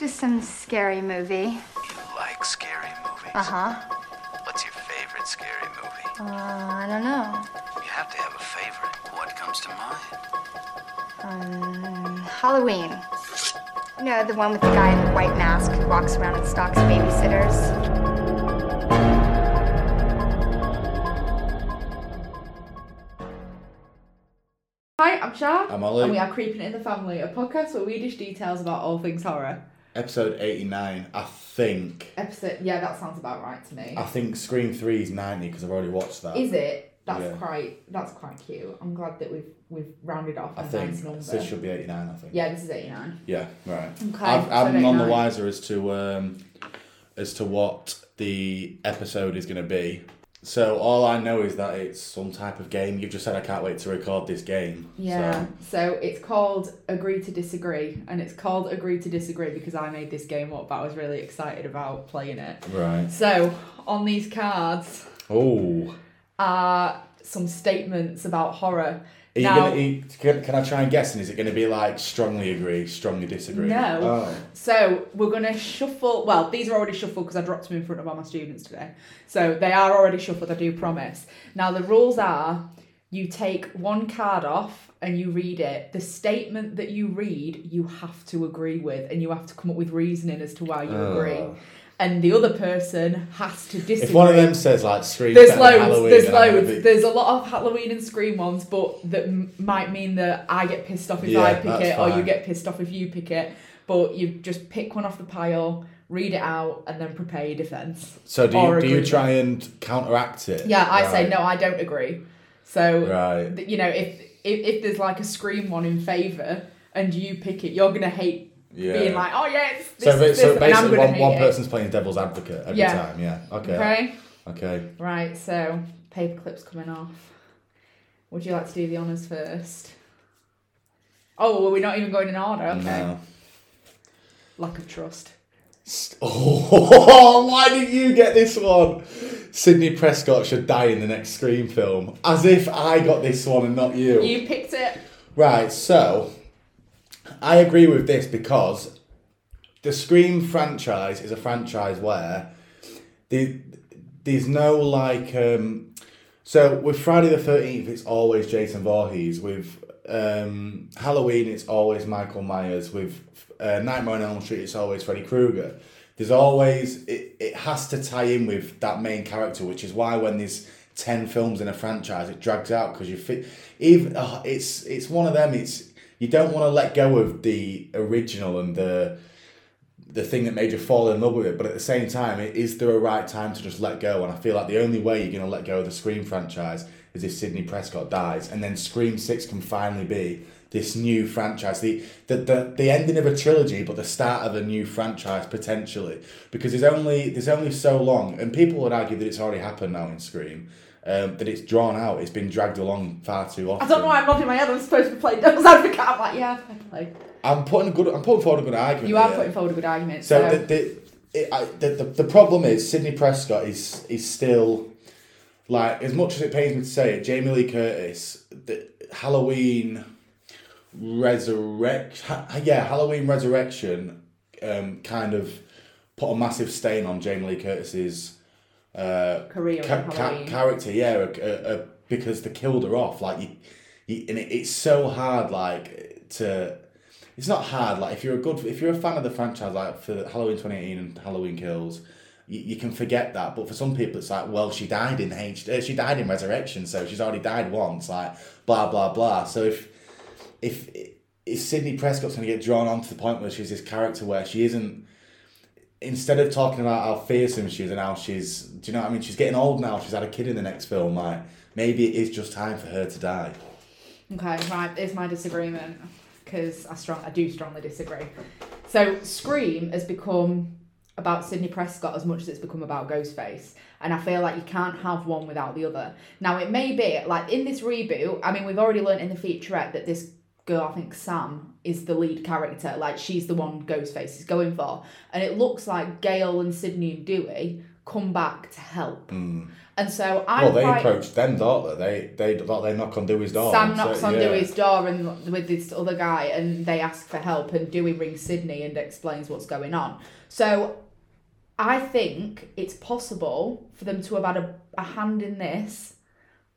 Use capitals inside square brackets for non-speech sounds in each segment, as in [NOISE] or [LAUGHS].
to some scary movie. You like scary movies? Uh huh. What's your favorite scary movie? Uh, I don't know. You have to have a favorite. What comes to mind? Um, Halloween. You know, the one with the guy in the white mask who walks around and stalks babysitters. Hi, I'm Shah. I'm Ollie. And we are Creeping It in the Family, a podcast where we dish details about all things horror. Episode 89, I think. Episode, yeah, that sounds about right to me. I think Scream 3 is 90 because I've already watched that. Is it? That's Yeah. quite. That's quite cute. I'm glad that we've we've rounded off I a think nice number. this should be 89, I think. Yeah, this is 89. Yeah, right. Okay, I've, so I'm none the 89. wiser as to um, as to what the episode is going to be. So all I know is that it's some type of game. You've just said I can't wait to record this game. Yeah. So. it's called Agree to Disagree, and it's called Agree to Disagree because I made this game up. But I was really excited about playing it. Right. So on these cards Oh. are some statements about horror. Are you Now- gonna, are you- can, can I try and guess? And is it going to be like strongly agree, strongly disagree? No. Oh. So we're gonna shuffle. Well, these are already shuffled because I dropped them in front of all my students today. So they are already shuffled. I do promise. Now the rules are: you take one card off and you read it. The statement that you read, you have to agree with, and you have to come up with reasoning as to why you oh. agree. And the other person has to disagree. If one of them says like Scream, There's loads. Halloween, There's then I'm gonna loads. be- There's a lot of Halloween and Scream ones, but that m- might mean that I get pissed off if Yeah, I pick it, or you get pissed off if you pick it. But you just pick one off the pile, read it out, and then prepare your defense. So do you, do you try and counteract it? Yeah, I say no, I don't agree. So Right. you know, if, if if there's like a Scream one in favour and you pick it, you're gonna hate Yeah. being like, oh yeah, it's this, so, this, so basically, one, one it. person's playing devil's advocate every Yeah. time. Yeah. Okay. Okay. Okay. Right, so paper clips coming off. Would you like to do the honours first? Oh, well, we're not even going in order. Okay. No. Lack of trust. [LAUGHS] Oh, why did you get this one? Sidney Prescott should die in the next Scream film. As if I got this one and not you. You picked it. Right, so I agree with this because the Scream franchise is a franchise where the, there's no like um so with Friday the thirteenth it's always Jason Voorhees. With um Halloween it's always Michael Myers. With uh, Nightmare on Elm Street it's always Freddy Krueger. There's always it, it has to tie in with that main character, which is why when there's ten films in a franchise, it drags out because you fit. Even uh, it's it's one of them. It's you don't want to let go of the original and the the thing that made you fall in love with it, but at the same time, is there a right time to just let go? And I feel like the only way you're going to let go of the Scream franchise is if Sidney Prescott dies, and then Scream Six can finally be this new franchise, the the the, the ending of a trilogy, but the start of a new franchise potentially, because there's only there's only so long, and people would argue that it's already happened now in Scream. Um, that it's drawn out, it's been dragged along far too often. I don't know why I'm nodding my head. I'm supposed to be playing devil's advocate. I'm like, yeah, I play. I'm putting a good. I'm putting forward a good argument. You are here. putting forward a good argument. So So, the the, it, I, the the the problem is Sidney Prescott is is still like as much as it pains me to say it. Jamie Lee Curtis, the Halloween Resurrection, ha, yeah, Halloween Resurrection, um, kind of put a massive stain on Jamie Lee Curtis's uh, career ca- ca- character, yeah, uh, uh, because they killed her off. Like, you, you, and it, it's so hard, like to. It's not hard. Like, if you're a good, if you're a fan of the franchise, like for Halloween twenty eighteen and Halloween Kills, you, you can forget that. But for some people, it's like, well, she died in H, uh, she died in Resurrection, so she's already died once. Like, blah blah blah. So if if if Sidney Prescott's going to get drawn on to the point where she's this character where she isn't instead of talking about how fearsome she is and how she's do you know what I mean she's getting old now she's had a kid in the next film like maybe it is just time for her to die Okay, right. Here's my disagreement because I strong I do strongly disagree. So Scream has become about Sidney Prescott as much as it's become about Ghostface, and I feel like you can't have one without the other. Now it may be like in this reboot. I mean, we've already learned in the featurette that this girl, I think Sam, is the lead character. Like she's the one Ghostface is going for, and it looks like Gail and Sidney and Dewey come back to help. Hmm. And so I. Well, they quite, approached them, don't they? They they thought they knock on Dewey's door. Sam knocks say- on yeah. Dewey's door and with this other guy, and they ask for help, and Dewey rings Sidney and explains what's going on. So I think it's possible for them to have had a, a hand in this,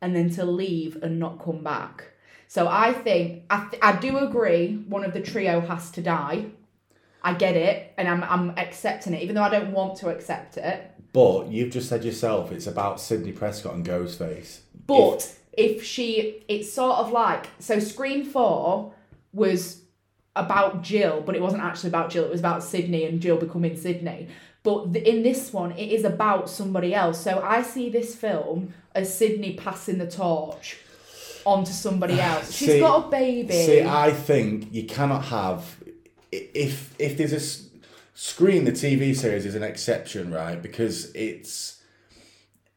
and then to leave and not come back. So I think I th- I do agree one of the trio has to die. I get it, and I'm I'm accepting it, even though I don't want to accept it. But you've just said yourself, it's about Sidney Prescott and Ghostface. But if, she, it's sort of like so. Scream Four was about Jill, but it wasn't actually about Jill. It was about Sidney and Jill becoming Sidney. But th- in this one, it is about somebody else. So I see this film as Sidney passing the torch onto somebody else. She's See- got a baby. See, I think you cannot have if if there's a Scream the TV series is an exception, right? Because it's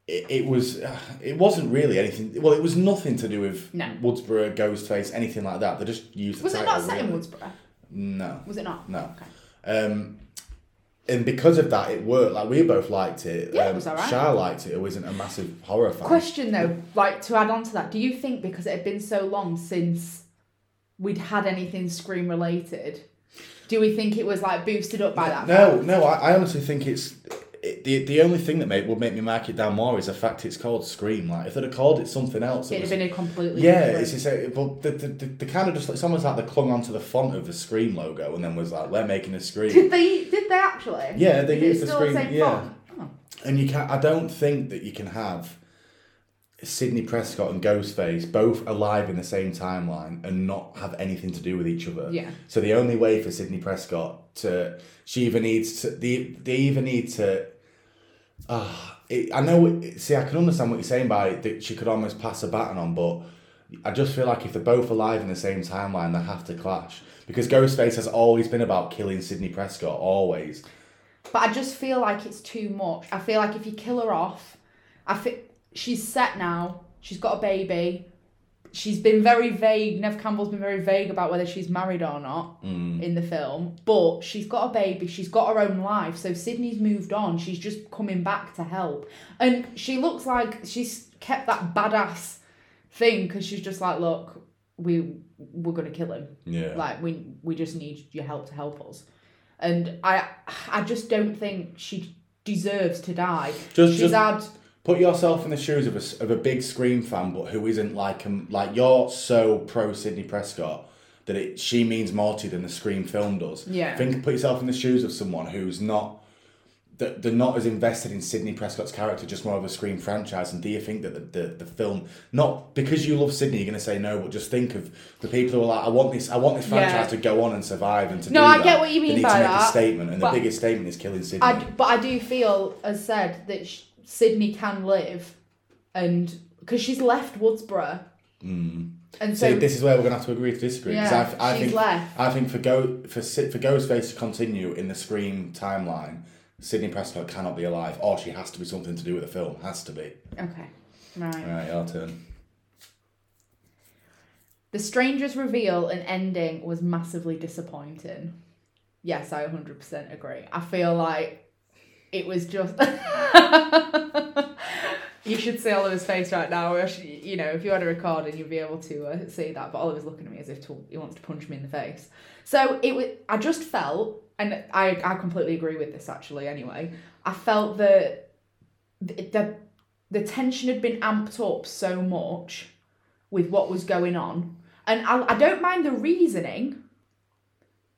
it, it was uh, it wasn't really anything. Well, it was nothing to do with No. Woodsboro, Ghostface, anything like that. They just used the was it not set in really. Woodsboro? No, Was it not? no. Okay. Um, and because of that, it worked. Like we both liked it. Yeah, it um, was alright. Shah liked it. Who isn't a massive horror fan. Question though, like to add on to that, do you think because it had been so long since we'd had anything Scream related, do we think it was like boosted up by that? No, fact? no. I, I honestly think it's it, the the only thing that made, would make me mark it down more is the fact it's called Scream. Like if they'd have called it something else, it It'd was, have been a completely yeah. different- It's just uh, but the, the, the, the kind of just like someone's like they clung onto the font of the Scream logo and then was like we're making a Scream. Did they? Did they actually? Yeah, they Is it used the Scream. same yeah, font? Oh. and you can not I don't think that you can have. Sidney Prescott and Ghostface both alive in the same timeline and not have anything to do with each other. Yeah. So the only way for Sidney Prescott to she even needs to they they either need to ah it I know see I can understand what you're saying by that she could almost pass a baton on but I just feel like if they're both alive in the same timeline they have to clash because Ghostface has always been about killing Sidney Prescott always. But I just feel like it's too much. I feel like if you kill her off, I feel she's set now. She's got a baby. She's been very vague. Nev Campbell's been very vague about whether she's married or not mm. in the film. But she's got a baby. She's got her own life. So Sidney's moved on. She's just coming back to help. And she looks like she's kept that badass thing because she's just like, look, we we're gonna kill him. Yeah. Like we we just need your help to help us. And I I just don't think she deserves to die. Just- She's just- had Put yourself in the shoes of a, of a big Scream fan, but who isn't like um, like you're so pro Sidney Prescott that it she means more to you than the Scream film does. Yeah. Think put yourself in the shoes of someone who's not that they're not as invested in Sidney Prescott's character, just more of a Scream franchise. And do you think that the, the, the film not because you love Sidney, you're gonna say no, but just think of the people who are like, I want this, I want this Yeah. franchise to go on and survive and to No, do I that, get what you they mean need by to make that, a statement, and the biggest statement is killing Sidney. I but I do feel as said that sh- Sidney can live and because she's left Woodsboro. Hmm. And so See, this is where we're gonna have to agree to disagree. 'cause Yeah, I, I she's think left. I think for go for Si- for Ghostface to continue in the Scream timeline, Sidney Prescott cannot be alive, or she has to be something to do with the film. Has to be. Okay. Right. Right, your turn. The Stranger's reveal and ending was massively disappointing. Yes, I 100% agree. I feel like it was just. [LAUGHS] you should see Oliver's face right now. You know, if you had a recording, you'd be able to uh, see that. But Oliver's looking at me as if to, he wants to punch me in the face. So it was. I just felt, and I, I completely agree with this actually. Anyway, I felt that the, the the tension had been amped up so much with what was going on. And I, I don't mind the reasoning,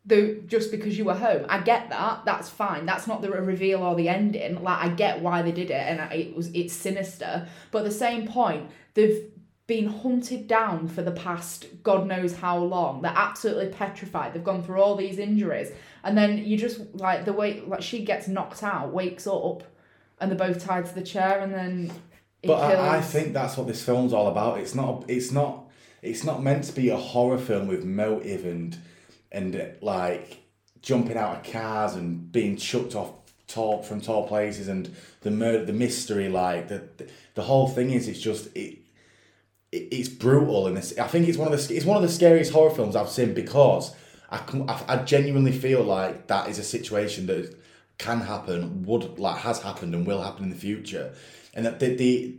the just because you were home. I get that. That's fine. That's not the reveal or the ending. Like I get why they did it, and I- it was it's sinister. But at the same point, they've been hunted down for the past God knows how long. They're absolutely petrified. They've gone through all these injuries, and then you just like the way like she gets knocked out, wakes up, and they're both tied to the chair, and then. But I, I think that's what this film's all about. It's not. It's not. It's not meant to be a horror film with motive and and like jumping out of cars and being chucked off tall from tall places and the murder, the mystery. Like the the, whole thing is, it's just it. it it's brutal and it's, I think it's one of the it's one of the scariest horror films I've seen because I, I I genuinely feel like that is a situation that can happen, would like has happened and will happen in the future, and that the the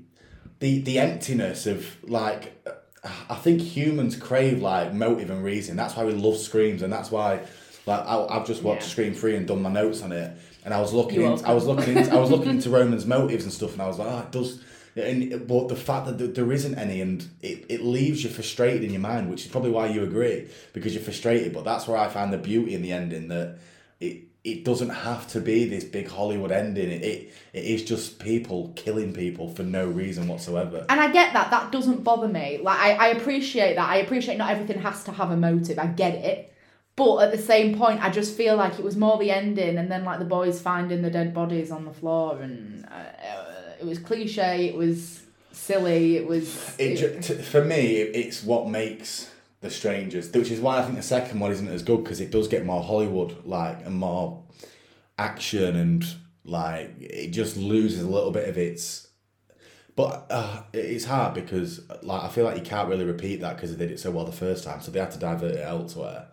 the, the emptiness of like. I think humans crave like motive and reason. That's why we love screams, and that's why, like, I, I've just watched Yeah. Scream Three and done my notes on it, and I was looking, You're in, I was looking, into, I was looking [LAUGHS] into Roman's motives and stuff, and I was like, oh, it does. And but the fact that there isn't any, and it, it leaves you frustrated in your mind, which is probably why you agree because you're frustrated. But that's where I find the beauty in the ending that it it doesn't have to be this big Hollywood ending. It it, it is just people killing people for no reason whatsoever. And I get that. That doesn't bother me. Like I, I appreciate that. I appreciate not everything has to have a motive. I get it. But at the same point, I just feel like it was more the ending, and then like the boys finding the dead bodies on the floor, and uh, it was cliche. It was silly. It was. It, ju- t- for me, it's what makes the strangers, which is why I think the second one isn't as good because it does get more Hollywood like and more action and like it just loses a little bit of its. But uh, it's hard because like I feel like you can't really repeat that because they did it so well the first time, so they had to divert it elsewhere.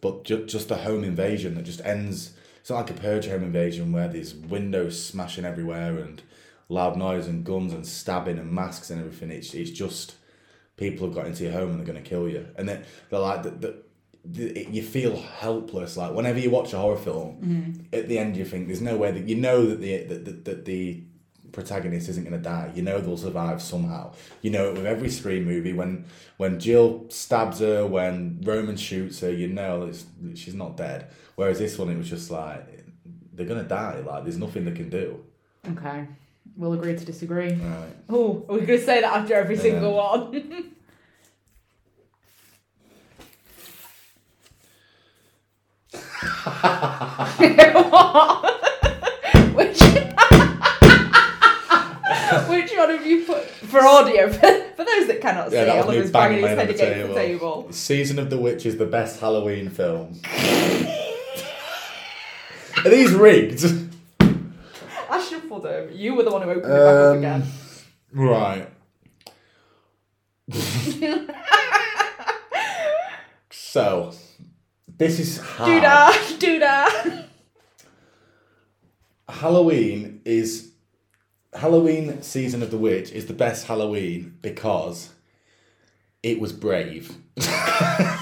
But ju- just the home invasion that just ends. It's not like a purge home invasion where there's windows smashing everywhere and loud noise and guns and stabbing and masks and everything. It's it's just people have got into your home and they're gonna kill you, and then they're like the, the, the, you feel helpless. Like whenever you watch a horror film, mm-hmm. at the end you think there's no way that you know that the that, that, that the protagonist isn't going to die. You know they'll survive somehow. You know it with every Scream movie when when Jill stabs her, when Roman shoots her, you know it's, she's not dead. Whereas this one, it was just like they're gonna die. Like there's nothing they can do. Okay, we'll agree to disagree. Right. Oh, are we going to say that after every single one? [LAUGHS] Which, [LAUGHS] which one have you put for audio? For, for those that cannot see, Yeah, that was me Oliver's banging his head against the the table. table. Season of the Witch is the best Halloween film. [LAUGHS] Are these rigged? Shuffled him. You were the one who opened it back up Um, again. Right. so, this is hard. Doodah, [LAUGHS] doodah. Halloween is Halloween season of the witch is the best Halloween because it was brave. [LAUGHS]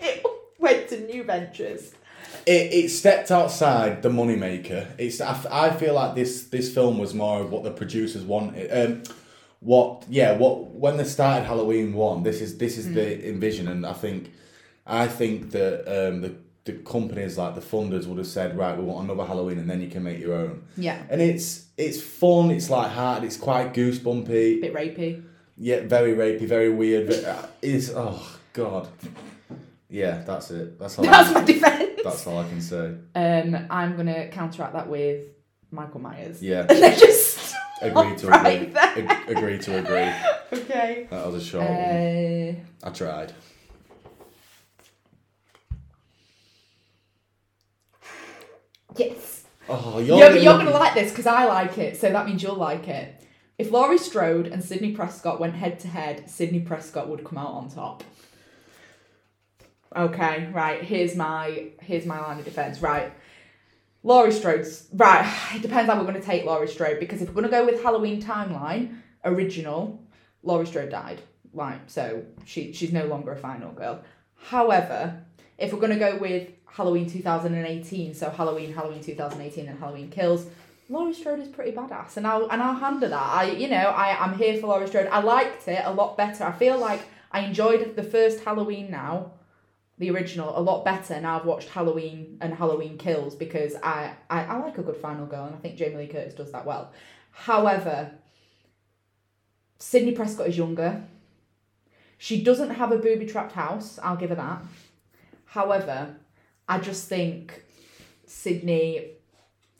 It went to new ventures. It, it stepped outside the moneymaker. It's I, f- I feel like this this film was more of what the producers wanted. Um, what yeah what when they started Halloween one this is this is the envision and I think I think that um, the the companies like the funders would have said right we want another Halloween and then you can make your own Yeah. and it's it's fun it's like hard it's quite goosebumpy Bit rapey. yeah very rapey very weird but uh, it's oh god yeah that's it that's all That's I, my defense. That's all I can say Um, I'm gonna counteract that with Michael Myers. yeah [LAUGHS] And then just agree to right agree. Ag- agree to agree [LAUGHS] Okay. that was a short one Uh, I tried yes. oh you're, You're, gonna- you're gonna like this because I like it, so that means you'll like it. If Laurie Strode and Sidney Prescott went head to head, Sidney Prescott would come out on top. Okay, right. Here's my here's my line of defense. Right, Laurie Strode's right. [SIGHS] It depends how we're going to take Laurie Strode because if we're going to go with Halloween timeline original, Laurie Strode died. Right, so she she's no longer a final girl. However, if we're going to go with Halloween 2018, so Halloween, Halloween 2018, and Halloween Kills, Laurie Strode is pretty badass, and I'll and I'll handle that. I you know I I'm here for Laurie Strode. I liked it a lot better. I feel like I enjoyed the first Halloween now, the original, a lot better. Now I've watched Halloween and Halloween Kills because I I, I like a good final girl, and I think Jamie Lee Curtis does that well. However, Sidney Prescott is younger. She doesn't have a booby trapped house. I'll give her that. However, I just think Sidney.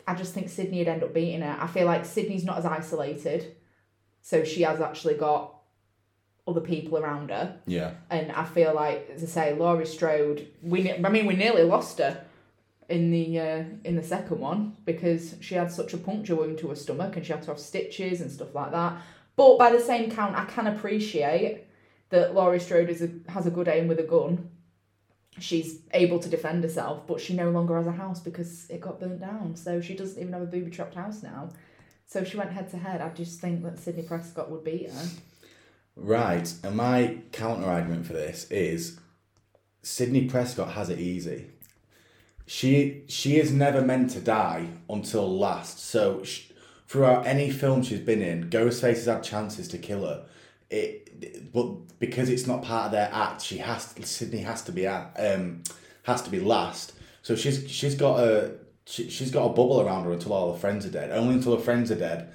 I just think Sidney would end up beating her. I feel like Sidney's not as isolated, so she has actually got other people around her. yeah And I feel like, as I say, Laurie Strode. We, I mean, we nearly lost her in the uh, in the second one because she had such a puncture wound to her stomach and she had to have stitches and stuff like that. But by the same count, I can appreciate that Laurie Strode is a, has a good aim with a gun, she's able to defend herself, but she no longer has a house because it got burnt down. So she doesn't even have a booby trapped house now. So if she went head to head, I just think that Sidney Prescott would beat her. Right, and my counter argument for this is Sidney Prescott has it easy. She she is never meant to die until last. So sh throughout any film she's been in, Ghostface has had chances to kill her. It, but because it's not part of their act, she has to, Sidney has to be at um has to be last. So she's she's got a she, she's got a bubble around her until all her friends are dead. Only until her friends are dead.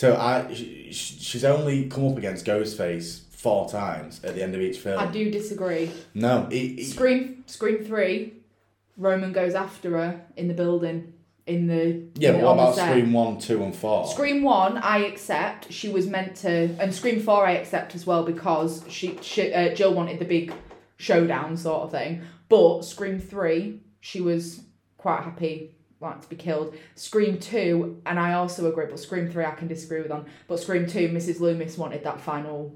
So I she, she's only come up against Ghostface four times at the end of each film. I do disagree. No, it, it- Scream Scream three, Roman goes after her in the building in the yeah. in But what about. Scream one, two, and four? Scream one, I accept. She was meant to, and Scream four, I accept as well because she, she uh, Jill wanted the big showdown sort of thing. But Scream three, she was quite happy like to be killed. Scream two, and I also agree, but Scream three I can disagree with on. But Scream two, Mrs. Loomis wanted that final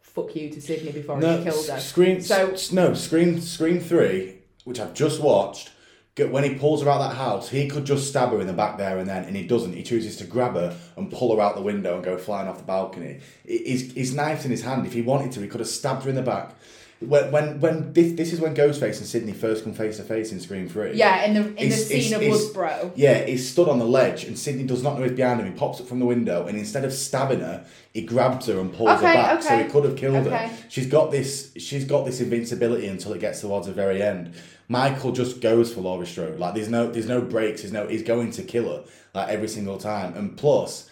fuck you to Sidney before no, she killed her. Scream. So- So no, Scream. Scream three, which I've just watched. get- When he pulls her out that house, he could just stab her in the back there and then, and he doesn't. He chooses to grab her and pull her out the window and go flying off the balcony. His, his knife's in his hand. If he wanted to, he could have stabbed her in the back. When when, when this, this is when Ghostface and Sidney first come face to face in Scream Three. Yeah, in the in the scene it's- of it's- Woodsboro. Yeah, he's stood on the ledge and Sidney does not know he's behind him. He pops up from the window and instead of stabbing her, he grabs her and pulls her Okay, back. So he could have killed okay. her. She's got this she's got this invincibility until it gets towards the very end. Michael just goes for Laurie Strode. Like there's no there's no breaks, there's no he's going to kill her like every single time. And plus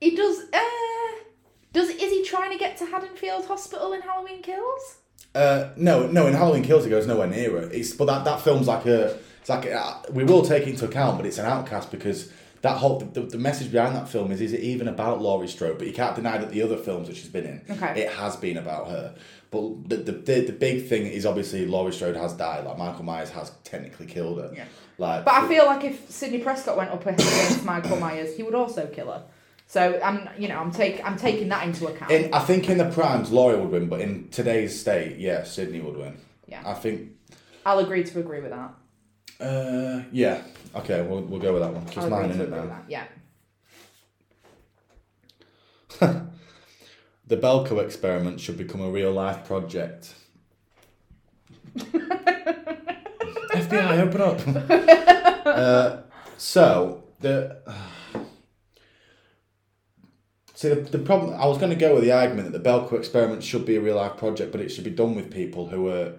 He does. Uh, does is he trying to get to Haddonfield Hospital in Halloween Kills? Uh, no, no. In Halloween Kills, it goes nowhere near it. It's but that, that film's like a. It's like a, we will take into account, but it's an outcast because that whole the, the message behind that film is is it even about Laurie Strode? But you can't deny that the other films that she's been in, Okay. it has been about her. But the, the the the big thing is obviously Laurie Strode has died. Like Michael Myers has technically killed her. Yeah. Like, But I feel like if Sidney Prescott went up against [COUGHS] Michael Myers, he would also kill her. So I'm, you know, I'm take I'm taking that into account. in I think in the primes Laurie would win, but in today's state, yeah, Sidney would win. Yeah. I think. I'll agree to agree with that. Uh, yeah. Okay, we'll we'll go with that one. Just mine in it now. Yeah. [LAUGHS] The Belko experiment should become a real life project. [LAUGHS] FBI, open up. [LAUGHS] uh, so the see the, the problem. I was going to go with the argument that the Belko experiment should be a real life project, but it should be done with people who are,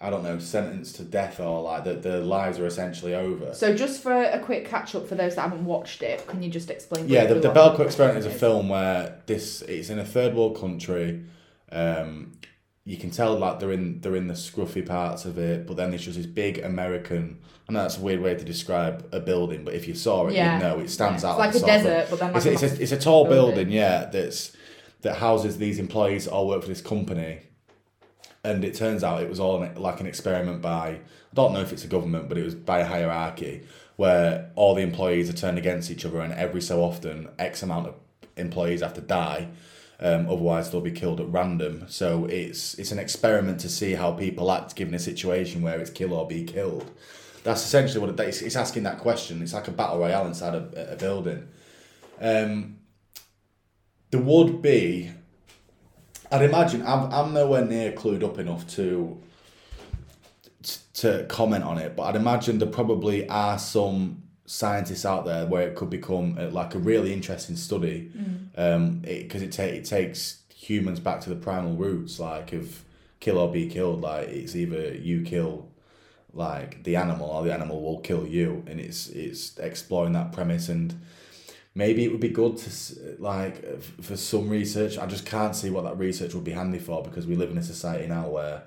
I don't know, sentenced to death or like that their lives are essentially over. So just for a quick catch up for those that haven't watched it, can you just explain? Yeah, the, the Belko experiment is a film where this it's in a third world country. Um, you can tell like they're in they're in the scruffy parts of it, but then there's just this big American. I know that's a weird way to describe a building, but if you saw it, Yeah. you'd know it stands Yeah, out. it's like a sort of- desert, but then like it's, a, a it's, a, it's a tall building. building, yeah. That's that houses these employees that all work for this company, and it turns out it was all an, like an experiment by I don't know if it's a government, but it was by a hierarchy where all the employees are turned against each other, and every so often X amount of employees have to die. Um, otherwise, they'll be killed at random. So it's it's an experiment to see how people act given a situation where it's kill or be killed. That's essentially what it, it's, it's asking that question. It's like a battle royale inside a, a building. Um, there would be. I'd imagine I'm I'm nowhere near clued up enough to to comment on it, but I'd imagine there probably are some scientists out there where it could become uh, like a really interesting study, um, because it, ta- it takes humans back to the primal roots, like of kill or be killed. Like it's either you kill like the animal or the animal will kill you, and it's it's exploring that premise and maybe it would be good to like for some research. I just can't see what that research would be handy for because we live in a society now where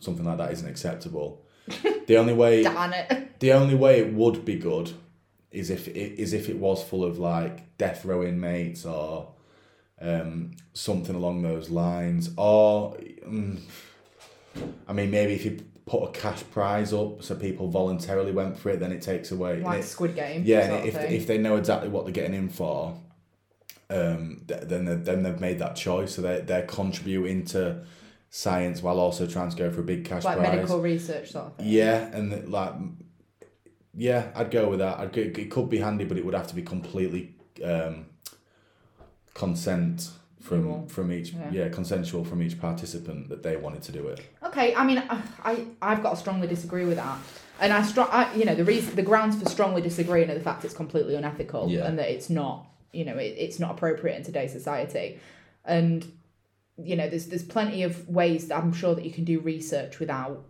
something like that isn't acceptable. [LAUGHS] the only way Darn it. the only way it would be good is if it is if it was full of like death row inmates or um, something along those lines. Or mm, I mean, maybe if you put a cash prize up so people voluntarily went for it, then it takes away. Like it- Squid Game. yeah, sort and of if, if they know exactly what they're getting in for, um, th- then they, then they've made that choice, so they they're contributing to science while also trying to go for a big cash like prize. medical research sort of thing. Yeah, and the- like, yeah, I'd go with that. I'd it could be handy, but it would have to be completely um, consent from from each Yeah. yeah. consensual from each participant that they wanted to do it. Okay, I mean, I, I I've got to strongly disagree with that, and I strong, I, you know, the reason, the grounds for strongly disagreeing are the fact it's completely unethical Yeah. and that it's not, you know, it, it's not appropriate in today's society, and you know, there's there's plenty of ways that I'm sure that you can do research without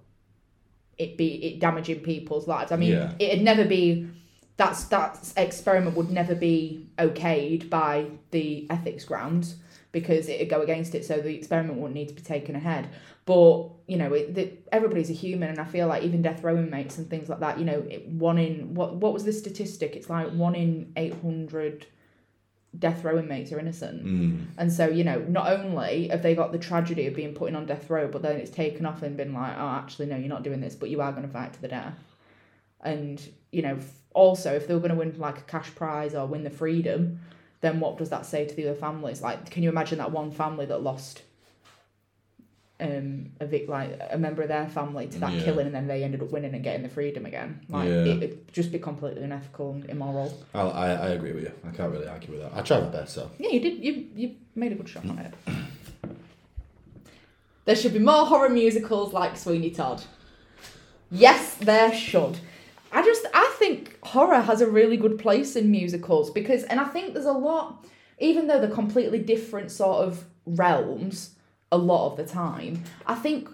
it be it damaging people's lives. I mean, Yeah. it'd never be. That's that experiment would never be okayed by the ethics grounds because it'd go against it. So the experiment wouldn't need to be taken ahead. But you know, it, the, everybody's a human, and I feel like even death row inmates and things like that. You know, it, one in what what was the statistic? It's like one in eight hundred death row inmates are innocent. Mm. And so, you know, not only have they got the tragedy of being put in on death row, but then it's taken off and been like, oh, actually, no, you're not doing this, but you are going to fight to the death. And, you know, also, if they were going to win like a cash prize or win the freedom, then what does that say to the other families? Like, can you imagine that one family that lost um a vic like a member of their family to that Yeah. killing and then they ended up winning and getting the freedom again like Yeah. it, it'd just be completely unethical and immoral I, I I agree with you. I can't really argue with that. I tried my best, so Yeah, you did. You you made a good shot on it. There should be more horror musicals like Sweeney Todd. Yes, there should. I just I think horror has a really good place in musicals because and I think there's a lot even though they're completely different sort of realms a lot of the time, I think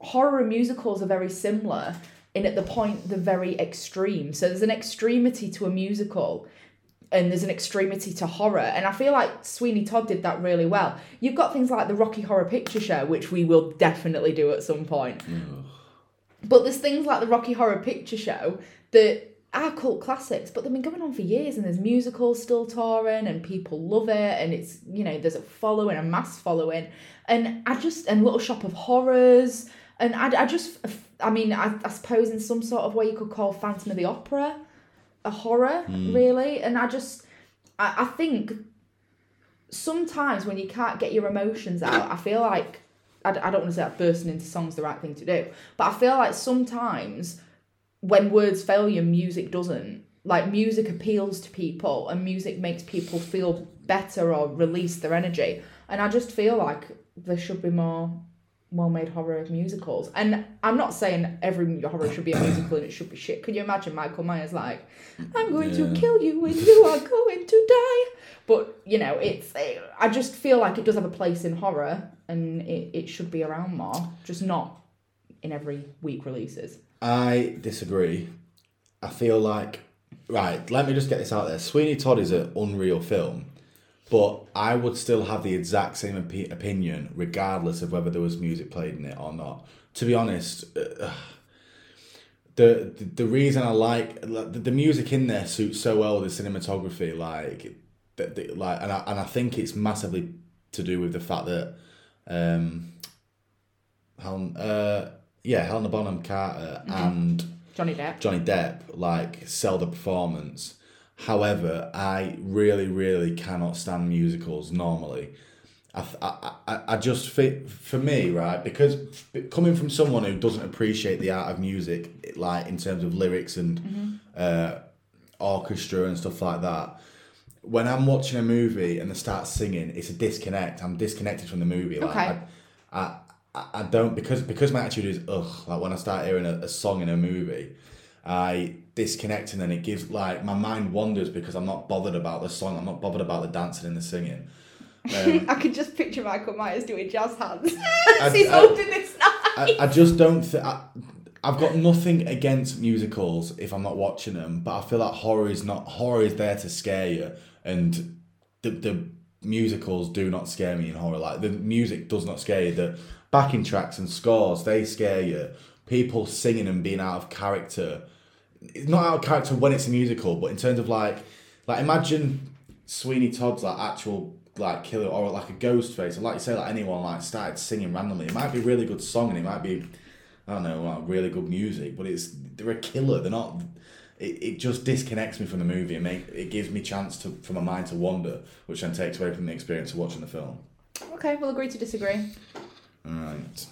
horror and musicals are very similar in at the point the very extreme. So there's an extremity to a musical and there's an extremity to horror. And I feel like Sweeney Todd did that really well. You've got things like the Rocky Horror Picture Show, which we will definitely do at some point. But there's things like the Rocky Horror Picture Show that are cult classics, but they've been going on for years and there's musicals still touring and people love it and it's, you know, there's a following, a mass following. And I just, and Little Shop of Horrors. And I, I just, I mean, I, I suppose in some sort of way you could call Phantom of the Opera a horror, hmm. really. And I just, I, I think sometimes when you can't get your emotions out, I feel like, I, I don't want to say that bursting into song's the right thing to do, but I feel like sometimes when words fail you, music doesn't. Like music appeals to people and music makes people feel better or release their energy. And I just feel like there should be more well made horror musicals. And I'm not saying every horror should be a musical and it should be shit. Can you imagine Michael Myers like, I'm going to kill you and you are going to die? But, you know, it's, I just feel like it does have a place in horror and it, it should be around more, just not in every week releases. I disagree. I feel like right. Let me just get this out there. Sweeney Todd is an unreal film, but I would still have the exact same opi- opinion regardless of whether there was music played in it or not. To be honest, uh, the, the the reason I like the, the music in there suits so well with the cinematography, like that, that- like, and I and I think it's massively to do with the fact that, um, Helen, uh, yeah, Helena Bonham Carter and Johnny Depp. Johnny Depp like sell the performance. However, I really, really cannot stand musicals normally. I, I, I, I just fit for me right because coming from someone who doesn't appreciate the art of music like in terms of lyrics and uh, orchestra and stuff like that when I'm watching a movie and they start singing it's a disconnect I'm disconnected from the movie like Okay. I, I, I, I don't because because my attitude is ugh like when I start hearing a, a song in a movie I disconnect and then it gives like my mind wanders because I'm not bothered about the song I'm not bothered about the dancing and the singing um, [LAUGHS] I could just picture Michael Myers doing jazz hands. [LAUGHS] I- He's I- holding this knife. I, I just don't think I've got nothing against musicals if I'm not watching them, but I feel like horror is not horror is there to scare you, and the the musicals do not scare me in horror. Like the music does not scare you. The backing tracks and scores they scare you. People singing and being out of character. It's not out of character when it's a musical, but in terms of like like imagine Sweeney Todd's like actual like killer or like a ghost face or like you say like anyone like started singing randomly. It might be a really good song and it might be I don't know, like really good music, but it's they're a killer. They're not. It, it just disconnects me from the movie and make it gives me chance to for my mind to wander, which then takes away from the experience of watching the film. Okay, we'll agree to disagree. Right.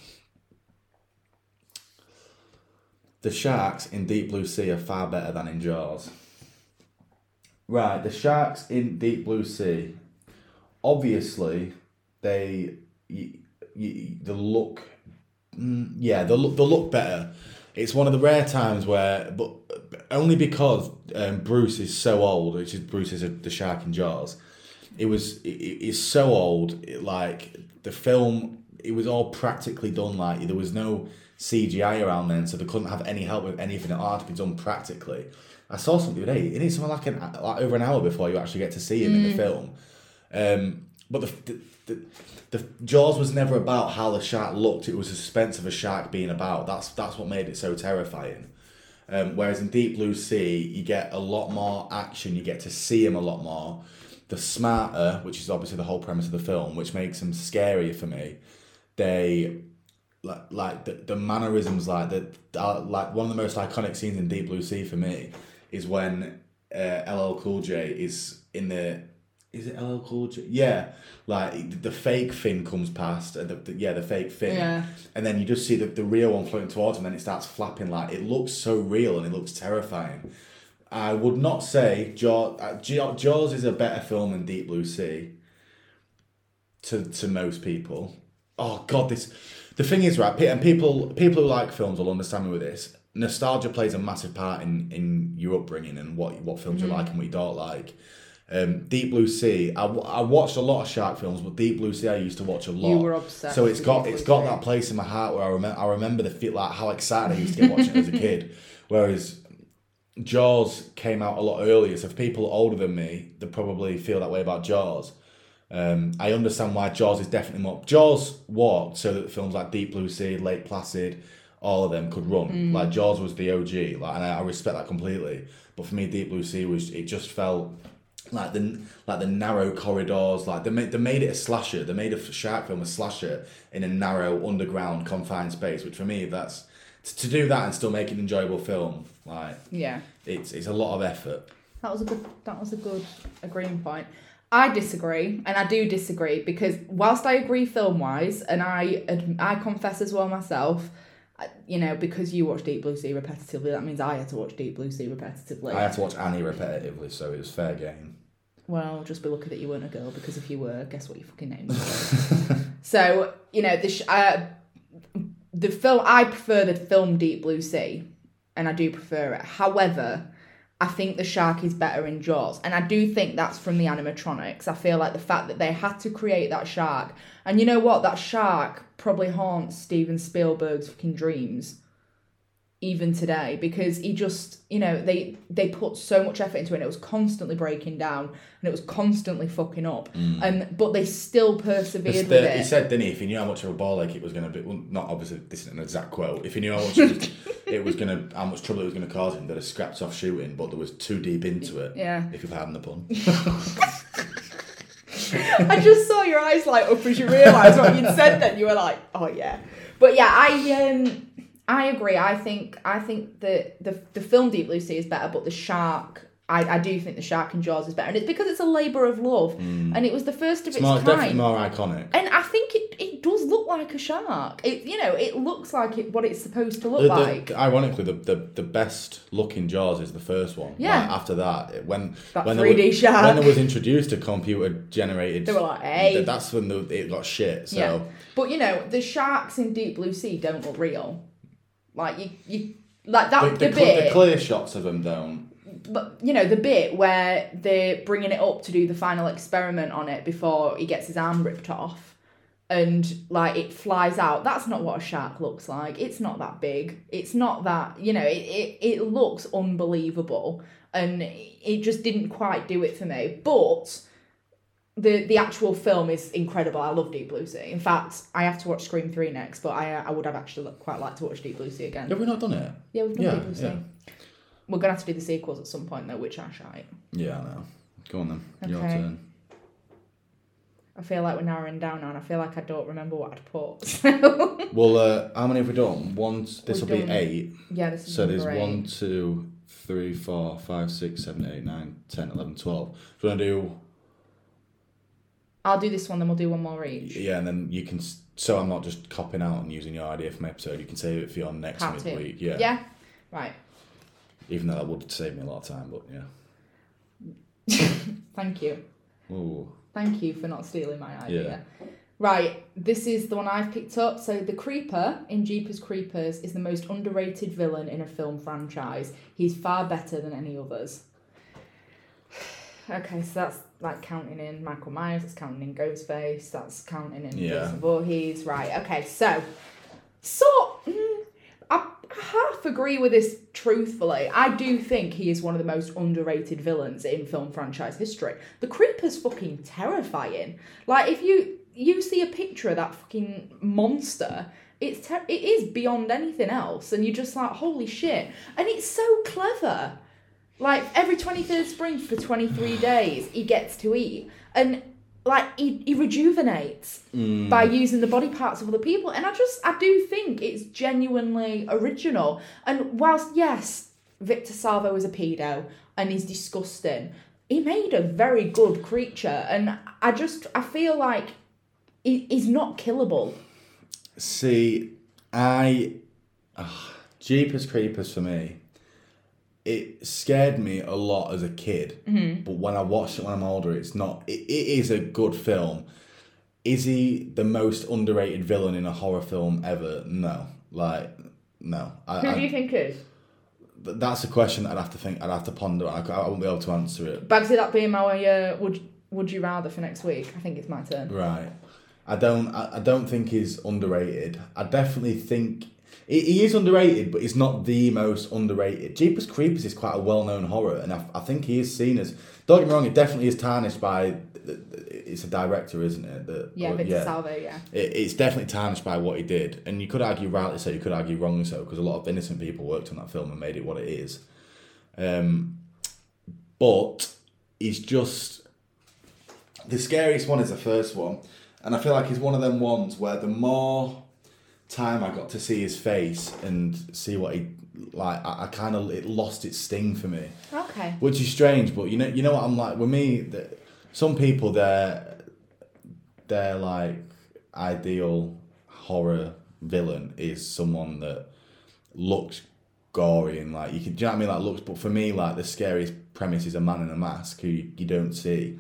The sharks in Deep Blue Sea are far better than in Jaws. Right, the sharks in Deep Blue Sea, obviously, they the look, mm, yeah, they look they look better. It's one of the rare times where, but only because um, Bruce is so old, which is Bruce is a, the shark in Jaws. It was it, it's so old, it, like the film. It was all practically done. Like there was no CGI around then, so they couldn't have any help with anything. It had to be done practically. I saw something today. It needs something like an like over an hour before you actually get to see him in the film. Um, but the, the, the the Jaws was never about how the shark looked. It was the suspense of a shark being about. That's that's what made it so terrifying. Um, whereas in Deep Blue Sea, you get a lot more action. You get to see him a lot more. The smarter, which is obviously the whole premise of the film, which makes him scarier for me. They like like the, the mannerisms like that uh, like one of the most iconic scenes in Deep Blue Sea for me is when uh, LL Cool J is in the is it LL Cool J? Yeah, like the fake fin comes past, and the, the yeah the fake fin, Yeah. and then you just see the, the real one floating towards him, and then it starts flapping like it looks so real and it looks terrifying. I would not say Jaws. Uh, Jaws is a better film than Deep Blue Sea. To to most people, oh god, this the thing is right, and people people who like films will understand me with this. Nostalgia plays a massive part in in your upbringing and what what films you like and what you don't like. Um, Deep Blue Sea, I, I watched a lot of shark films, but Deep Blue Sea I used to watch a lot. You were obsessed So it's got it's got that place in my heart where I remember I remember the feel like how excited I used to get watching it as a kid. Whereas Jaws came out a lot earlier, so if people older than me, they probably feel that way about Jaws. Um, I understand why Jaws is definitely more. Jaws walked so that films like Deep Blue Sea, Lake Placid, all of them could run. Mm. Like Jaws was the OG, like, and I, I respect that completely. But for me, Deep Blue Sea was it just felt like the like the narrow corridors. Like they made they made it a slasher. They made a shark film a slasher in a narrow underground confined space. Which for me, that's to, to do that and still make an enjoyable film. Like Yeah. it's it's a lot of effort. That was a good. That was a good agreeing point. I disagree, and I do disagree because whilst I agree film wise, and I I confess as well myself, you know, because you watch Deep Blue Sea repetitively, that means I had to watch Deep Blue Sea repetitively. I had to watch Annie repetitively, so it was fair game. Well, just be lucky that you weren't a girl because if you were, guess what your fucking name [LAUGHS] was. so you know the sh- uh, the film. I prefer the film Deep Blue Sea, and I do prefer it. However, I think the shark is better in Jaws, and I do think that's from the animatronics. I feel like the fact that they had to create that shark, and you know what, that shark probably haunts Steven Spielberg's fucking dreams even today because he just you know they they put so much effort into it and it was constantly breaking down and it was constantly fucking up and but they still persevered It's with it he said, didn't he? If he knew how much of a ball ache it was going to be, well, not obviously this isn't an exact quote. If he knew how much it was, [LAUGHS] it was going to, how much trouble it was going to cause him, they'd have scrapped off shooting, but there was too deep into it. Yeah. If you've had the pun. [LAUGHS] I just saw your eyes light up as you realised what you'd said. Then you were like, "Oh yeah," but yeah, I um, I agree. I think I think that the the film Deep Blue Sea is better, but the shark. I, I do think the shark in Jaws is better, and it's because it's a labour of love, mm. and it was the first of It's its more, definitely kind. more iconic. And I think it, it does look like a shark. It you know it looks like it what it's supposed to look The- the- like. ironically, the, the, the best looking Jaws is the first one. Yeah. Like, after that, it- when That when 3D was, shark. when there was introduced to computer generated, They were like, "Hey." that's when the, it got shit. So Yeah, but you know the sharks in Deep Blue Sea don't look real. Like you you like that the, the, the, cl- the clear shots of them don't. but you know the bit where they're bringing it up to do the final experiment on it before he gets his arm ripped off and like it flies out. That's not what a shark looks like. It's not that big. It's not that you know it, it, it looks unbelievable. And it just didn't quite do it for me. But the the actual film is incredible. I love Deep Blue Sea. In fact, I have to watch Scream Three next, but I I would have actually quite liked to watch Deep Blue Sea again. Have we not done it? Yeah, we've done Yeah, Deep Blue Sea. yeah. We're gonna have to do the sequels at some point though, which are shite. Yeah, I know. Go on then. Your turn. I feel like we're narrowing down now, and I feel like I don't remember what I'd put. [LAUGHS] So Well, uh, how many have we done? One. This will be eight. yeah, this is So there's eight. one, two, three, four, five, six, seven, eight, nine, ten, eleven, twelve. Do you want to do? I'll do this one, then we'll do one more each. Yeah, and then you can so I'm not just copping out and using your idea from episode, you can save it for your next to. midweek. Yeah. Yeah. Right. Even though that would save me a lot of time, but yeah. [LAUGHS] Thank you. Ooh. Thank you for not stealing my idea. Yeah. Right, this is the one I've picked up. So, the Creeper in Jeepers Creepers is the most underrated villain in a film franchise. He's far better than any others. [SIGHS] Okay, so that's like counting in Michael Myers, that's counting in Ghostface, that's counting in Yeah. Jason Voorhees. Right, okay, so, so, mm, I half agree with this truthfully. I do think he is one of the most underrated villains in film franchise history. The Creeper's fucking terrifying. Like if you you see a picture of that fucking monster, it's ter- it is beyond anything else, and you're just like, holy shit! And it's so clever. Like every twenty third spring for twenty three days, he gets to eat, and like he, he rejuvenates by using the body parts of other people, and I just I do think it's genuinely original. And whilst yes, Victor Salva is a pedo and he's disgusting, he made a very good creature, and I just I feel like he, he's not killable. See, I. Uh, Jeepers Creepers for me, it scared me a lot as a kid. Mm-hmm. But when I watched it when I'm older, it's not. It, it is a good film. Is he the most underrated villain in a horror film ever? No. Like, no. I, Who I- do you think is? that's a question that I'd have to think. I'd have to ponder. I won't be able to answer it. Bagsy, that being my uh, would would you rather for next week? I think it's my turn. Right. I don't. I, I don't think he's underrated. I definitely think he, he is underrated, but he's not the most underrated. Jeepers Creepers is quite a well-known horror, and I, I think he is seen as. Don't get me wrong. It definitely is tarnished by. It's a director, isn't it? That, Yeah, or- Victor Salva, yeah. it, it's definitely tarnished by what he did, and you could argue rightly so, you could argue wrongly so, because a lot of innocent people worked on that film and made it what it is. Um, but he's just the scariest one is the first one, and I feel like he's one of them ones where the more time I got to see his face and see what he like, I, I kind of it lost its sting for me. Okay. which is strange but you know you know what i'm like with me the, some people they're they're like ideal horror villain is someone that looks gory and like you can do you know what i mean? Like looks but for me like the scariest premise is a man in a mask who you don't see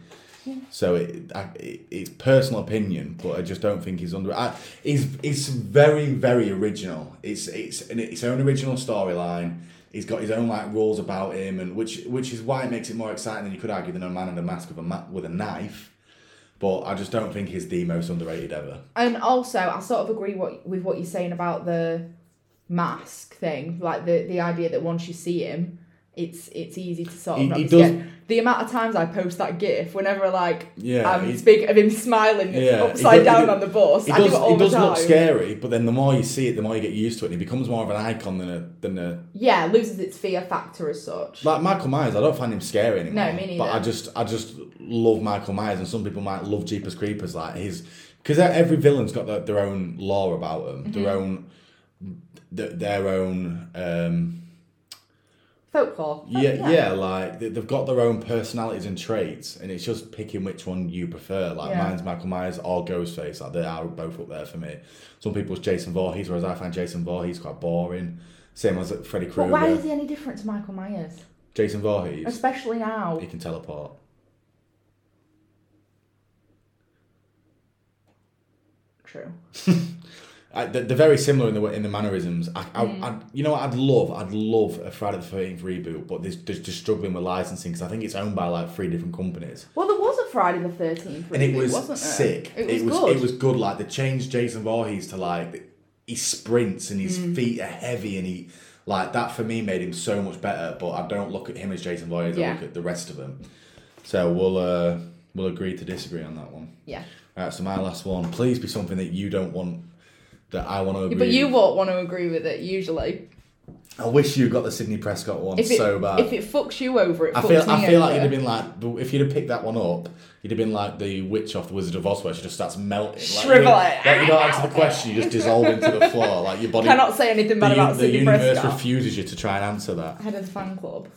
so it, I, it it's personal opinion, but I just don't think he's under. I, he's it's very very original. It's it's an, its own original storyline. He's got his own like rules about him, and which which is why it makes it more exciting than you could argue than a man in a mask with a ma- with a knife. But I just don't think he's the most underrated ever. And also, I sort of agree what with what you're saying about the mask thing, like the the idea that once you see him, it's it's easy to sort of not does- scared. The amount of times I post that GIF, whenever like Yeah, I'm speaking of him smiling Yeah, upside does- down on the bus, He I does, do it he does look scary, but then the more you see it, the more you get used to it. And he becomes more of an icon than a than a Yeah, loses its fear factor as such. like Michael Myers. I don't find him scary anymore. No, me neither. But. I just I just love Michael Myers, and some people might love Jeepers Creepers. Like his because every villain's got their, their own lore about them, Mm-hmm. their own their, their own. Um, Folklore. yeah, yeah, like they- they've got their own personalities and traits, and it's just picking which one you prefer. Like Yeah. mine's Michael Myers or Ghostface. Like they are both up there for me. Some people's Jason Voorhees, whereas I find Jason Voorhees quite boring. Same as Freddy But Krueger. why is he any different to Michael Myers? Jason Voorhees, Especially now. he can teleport. True. [LAUGHS] I, they're, very similar in the in the mannerisms. I, I, Mm. I, you know I'd love? I'd love a Friday the Thirteenth reboot, but they're, they're just struggling with licensing because I think it's owned by like three different companies. Well, there was a Friday the Thirteenth, and it was wasn't sick. It was good. It was good. Like they changed Jason Voorhees to like he sprints and his Mm. feet are heavy and he like that for me made him so much better. But I don't look at him as Jason Voorhees. I look at the rest of them. So we'll uh, we'll agree to disagree on that one. Yeah. All right. So my last one. Please be something that you don't want. That I want to agree. But you with. won't want to agree with it usually. I wish you got the Sidney Prescott one it, so bad. if it fucks you over, it I fucks feel I feel like you'd have been like if you'd have picked that one up, you'd have been like the witch off the Wizard of Oz where she just starts melting. Like, Shrivel you. Like you don't answer the [LAUGHS] question, you just dissolve into the floor. Like your body Cannot say anything the, bad u- about the Sidney universe Prescott. refuses you to try and answer that. Head of the fan club.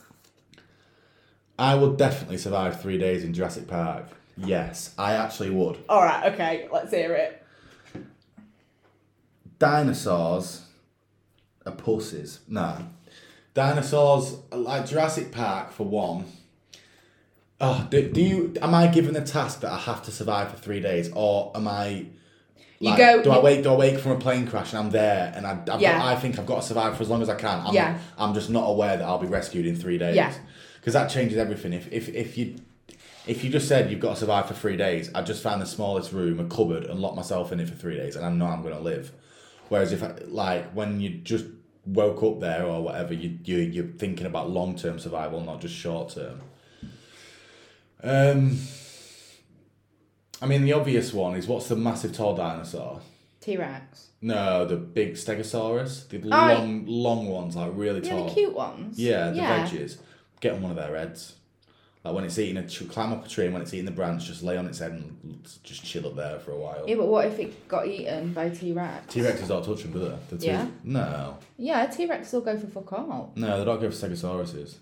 I would definitely survive three days in Jurassic Park. Yes, I actually would. All right. Okay. Let's hear it. Dinosaurs are pussies. Nah. Dinosaurs, like Jurassic Park, for one. Oh, do, do you? Am I given the task that I have to survive for three days, or am I? You go- Do I you- wake? Do I wake from a plane crash and I'm there and I? I've Yeah. got, I think I've got to survive for as long as I can. I'm, Yeah. I'm just not aware that I'll be rescued in three days. Yeah. Because that changes everything. If if if you. If you just said you've got to survive for three days, I'd just find the smallest room, a cupboard, and lock myself in it for three days, and I know I'm going to live. Whereas if I, like when you just woke up there or whatever, you you you're thinking about long term survival, not just short term. Um, I mean, the obvious one is what's the massive tall dinosaur? T Rex. No, the big Stegosaurus, the Oh, long long ones, like really tall. Yeah, tall. the cute ones. Yeah, the yeah. veggies. Get on one of their heads. Like when it's eating a tr- climb up a tree, and when it's eating the branch, just lay on its head and just chill up there for a while. Yeah, but what if it got eaten by T Rex? T Rexes don't touch them, do they? The two- Yeah. No, Yeah, T Rex will go for fuck all. no, they don't go for Stegosauruses.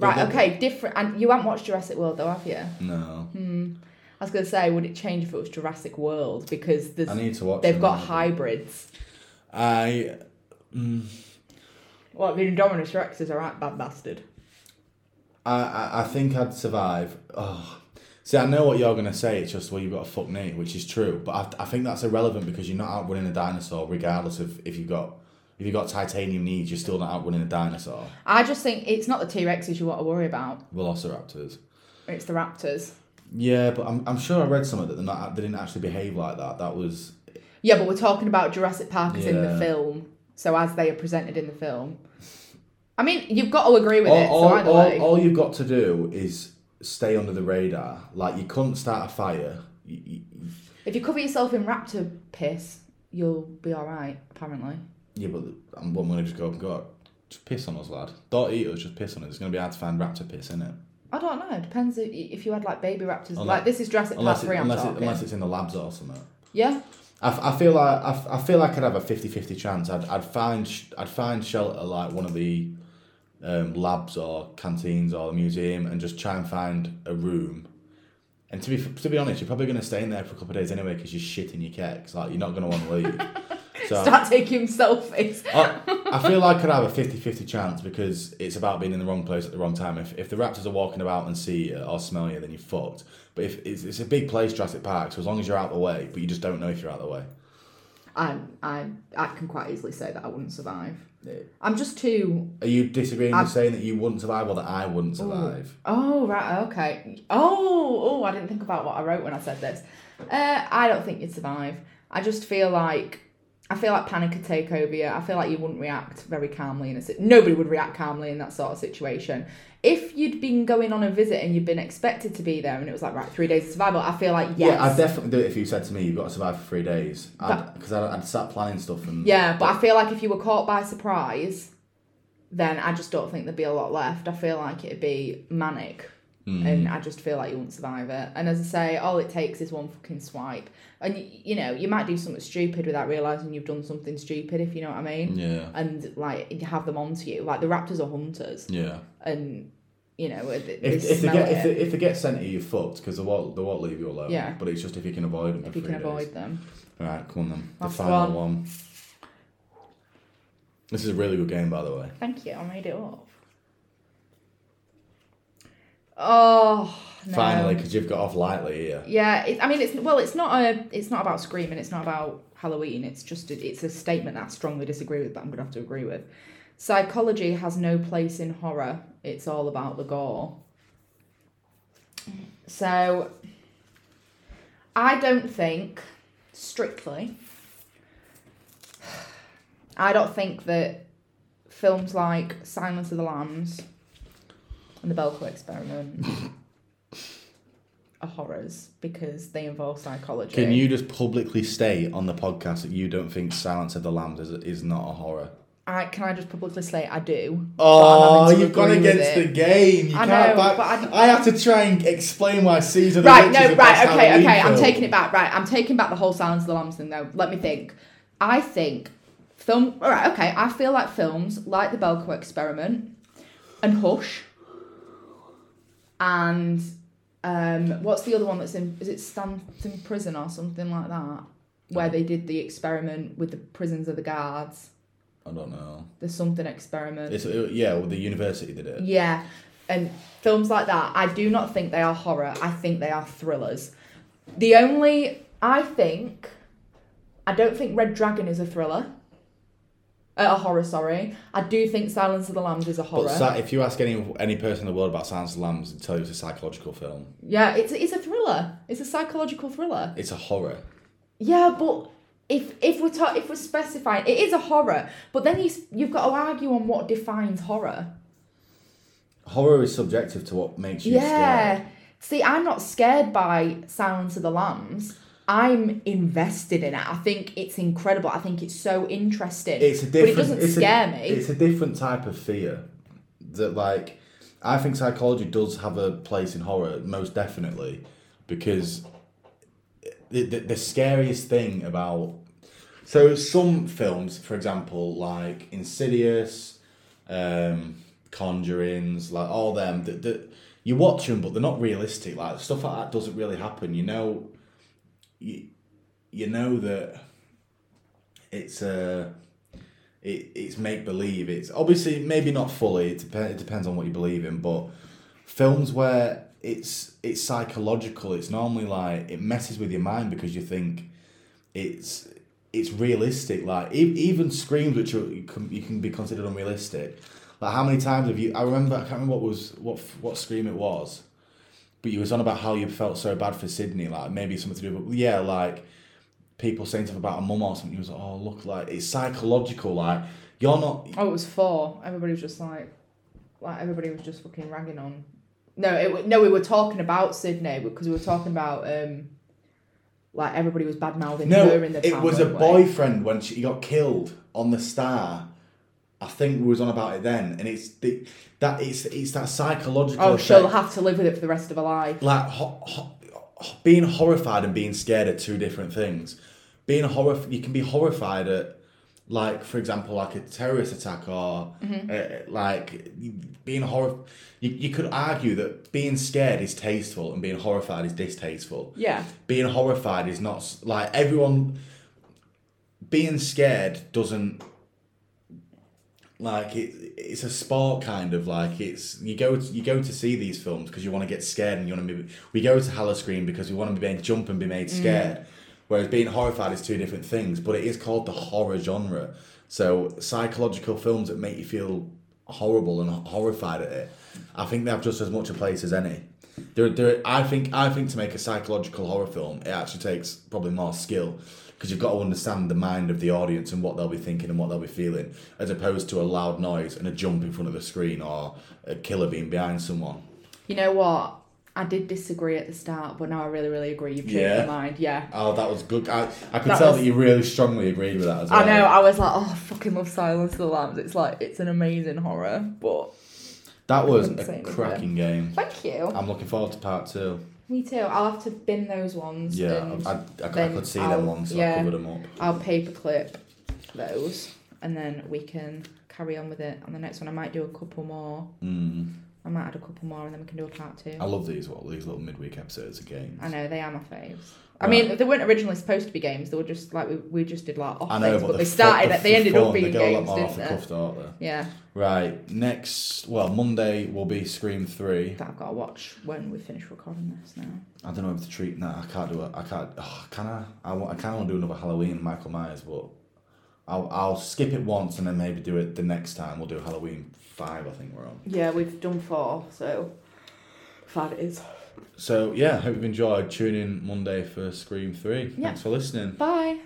Right, okay, different. And you haven't watched Jurassic World though, have you? No, hmm. I was gonna say, would it change if it was Jurassic World because there's I need to watch. they've them got hybrids. I mm. Well, the Indominus Rexes are a right bad bastard. I, I, I think I'd survive. Oh. See, I know what you're going to say. It's just, well, you've got a fuck knee, which is true. But I, I think that's irrelevant because you're not outrunning a dinosaur, regardless of if you've got if you've got titanium knees, you're still not outrunning a dinosaur. I just think it's not the T Rexes you want to worry about. Velociraptors. It's the Raptors. Yeah, but I'm, I'm sure I read somewhere that they're not they didn't actually behave like that. That was Yeah, but we're talking about Jurassic Park as in the Yeah. film. So as they are presented in the film. I mean, you've got to agree with all, it. all, so all, all you've got to do is stay under the radar. Like you couldn't start a fire. You, you, If you cover yourself in raptor piss, you'll be all right. Apparently. Yeah, but I'm, I'm going to just go up and go, just piss on us, lad. Don't eat us, just piss on us. It's going to be hard to find raptor piss, isn't it? I don't know. It depends if, if you had like baby raptors. Unless- like this is Jurassic Park three. Unless, it, unless it's in the labs or something. Yeah. I, f- I feel like I, f- I feel like I'd have a 50-50 chance. I'd, I'd find sh- I'd find shelter like one of the um, labs or canteens or the museum and just try and find a room. And to be to be honest, you're probably going to stay in there for a couple of days anyway because you're shitting your kecks. Like you're not going to want to leave. [LAUGHS] So Start taking selfies. I, I feel like I'd have a 50-50 chance because it's about being in the wrong place at the wrong time. If, if the raptors are walking about and see you or smell you, then you're fucked. But if it's, it's a big place, Jurassic Park, so as long as you're out of the way, but you just don't know if you're out of the way. I I I can quite easily say that I wouldn't survive. I'm just too. Are you disagreeing I'm- with saying that you wouldn't survive or that I wouldn't survive? Oh right, okay. Oh oh, I didn't think about what I wrote when I said this. Uh, I don't think you'd survive. I just feel like I feel like panic could take over you. I feel like you wouldn't react very calmly in a si- nobody would react calmly in that sort of situation. If you'd been going on a visit and you'd been expected to be there and it was like right three days of survival, I feel like yes. Yeah, I'd definitely do it if you said to me you've got to survive for three days. Because I'd, I'd start planning stuff and Yeah, but I feel like if you were caught by surprise, then I just don't think there'd be a lot left. I feel like it'd be manic. Hmm. And I just feel like you won't survive it. And as I say, all it takes is one fucking swipe. And, y- you know, you might do something stupid without realising you've done something stupid, if you know what I mean. yeah, And, like, you have them onto you. Like, the raptors are hunters. yeah. And, you know, they, they If, if they get it. if they, if they get sent to you, you're fucked because they won't they won't leave you alone. Yeah. But it's just if you can avoid them. if you can days. avoid them. Right, come on then. The final one. one. This is a really good game, by the way. Thank you, I made it up. Oh, no. Finally, because you've got off lightly here. Yeah, it, I mean, it's well, it's not a, it's not about screaming. It's not about Halloween. It's just, a, it's a statement that I strongly disagree with. but I'm gonna have to agree with. Psychology has no place in horror. It's all about the gore. So, I don't think, strictly, I don't think that films like Silence of the Lambs and the Belko Experiment [LAUGHS] are horrors because they involve psychology. Can you just publicly state on the podcast that you don't think Silence of the Lambs is, is not a horror? I can I just publicly say I do. Oh, but I'm oh, having to you've gone against the game. You I can't know, back. but I... have to try and explain why Season of Right, the Witch is no, right, okay, Halloween okay. I'm taking it back. Right, I'm taking back the whole Silence of the Lambs thing though. Let me think. I think film. All right, okay. I feel like films like the Belko Experiment and Hush, and um, what's the other one that's in? Is it Stanton Prison or something like that? where they did the experiment with the prisons of the guards. I don't know. The something experiment. It's it, yeah. Well, the university did it. Yeah, and films like that, I do not think they are horror. I think they are thrillers. The only I think, I don't think Red Dragon is a thriller. Uh, a horror, sorry. I do think Silence of the Lambs is a horror. But sa- if you ask any any person in the world about Silence of the Lambs, they'll tell you it's a psychological film. yeah, it's it's a thriller. It's a psychological thriller. It's a horror. Yeah, but if if we're ta- if we're specifying, it is a horror. But then you you've got to argue on what defines horror. Horror is subjective to what makes you Yeah. scared. See, I'm not scared by Silence of the Lambs. I'm invested in it. I think it's incredible. I think it's so interesting. It's a but different. it doesn't it's scare a, me. It's a different type of fear. That like, I think psychology does have a place in horror, most definitely, because the the, the scariest thing about so some films, for example, like Insidious, um, Conjurings, like all them, that that you watch them, but they're not realistic. Like stuff like that doesn't really happen. You know, you you know that it's uh, it, it's make believe. It's obviously maybe not fully. It, dep- it depends on what you believe in, but films where it's it's psychological. It's normally like it messes with your mind because you think it's it's realistic. Like e- even screams, which are, you can you can be considered unrealistic. Like how many times have you? I remember I can't remember what was what what scream it was, but you was on about how you felt so bad for Sidney. Like maybe something to do with yeah, like people saying stuff about a mum or something. You was like, oh look, like it's psychological. Like you're not. oh, it was four. Everybody was just like, like everybody was just fucking ragging on. No, it no, we were talking about Sidney because we were talking about um, like everybody was bad mouthing No, her in the it was a boyfriend when she got killed on the Star. I think we was on about it then, and it's the that it's it's that psychological. Oh, effect. she'll have to live with it for the rest of her life. like ho- ho- being horrified and being scared are two different things. Being horror, you can be horrified at, like for example, like a terrorist attack or Mm-hmm. uh, like being horror. You, you could argue that being scared is tasteful and being horrified is distasteful. Yeah. Being horrified is not like everyone. Being scared doesn't like it, it's a sport kind of like it's you go to, you go to see these films because you want to get scared and you want to be we go to Halloween because we want to be made jump and be made mm. scared. Whereas being horrified is two different things but it is called the horror genre. So psychological films that make you feel horrible and horrified at it I think they have just as much a place as any there, there, I think I think to make a psychological horror film it actually takes probably more skill because you've got to understand the mind of the audience and what they'll be thinking and what they'll be feeling, as opposed to a loud noise and a jump in front of the screen or a killer being behind someone. You know what? I did disagree at the start, but now I really, really agree. You've changed Yeah? my mind. Yeah. Oh, that was good. I, I could That tell was- that you really strongly agreed with that as well. I know. I was like, oh, I fucking love Silence of the Lambs. It's like it's an amazing horror, but That was a cracking game. thank you. I'm looking forward to part two. Me too. I'll have to bin those ones. Yeah, I, I, I could see I'll- them ones, so I yeah. covered them up. I'll paperclip those, and then we can carry on with it on the next one. I might do a couple more. Mm. I might add a couple more, and then we can do a part two. I love these what these little midweek episodes of games. I know they are my faves. I Right. mean, they weren't originally supposed to be games. They were just like we, we just did like off I know, things, but, but, the they started. the they ended up being they a lot games, more off didn't the they? cuff, don't they? Yeah, Right, next, well, Monday will be Scream 3. that I've got to watch when we finish recording this now. I don't know if to treat that. I can't do it. I can't. Oh, can I? I, wa- I kind of want to do another Halloween Michael Myers, but I'll I'll skip it once and then maybe do it the next time. We'll do Halloween five. I think we're on. Yeah, we've done four, so five it is. So yeah, hope you've enjoyed. Tune in Monday for Scream three. Yeah. Thanks for listening. Bye.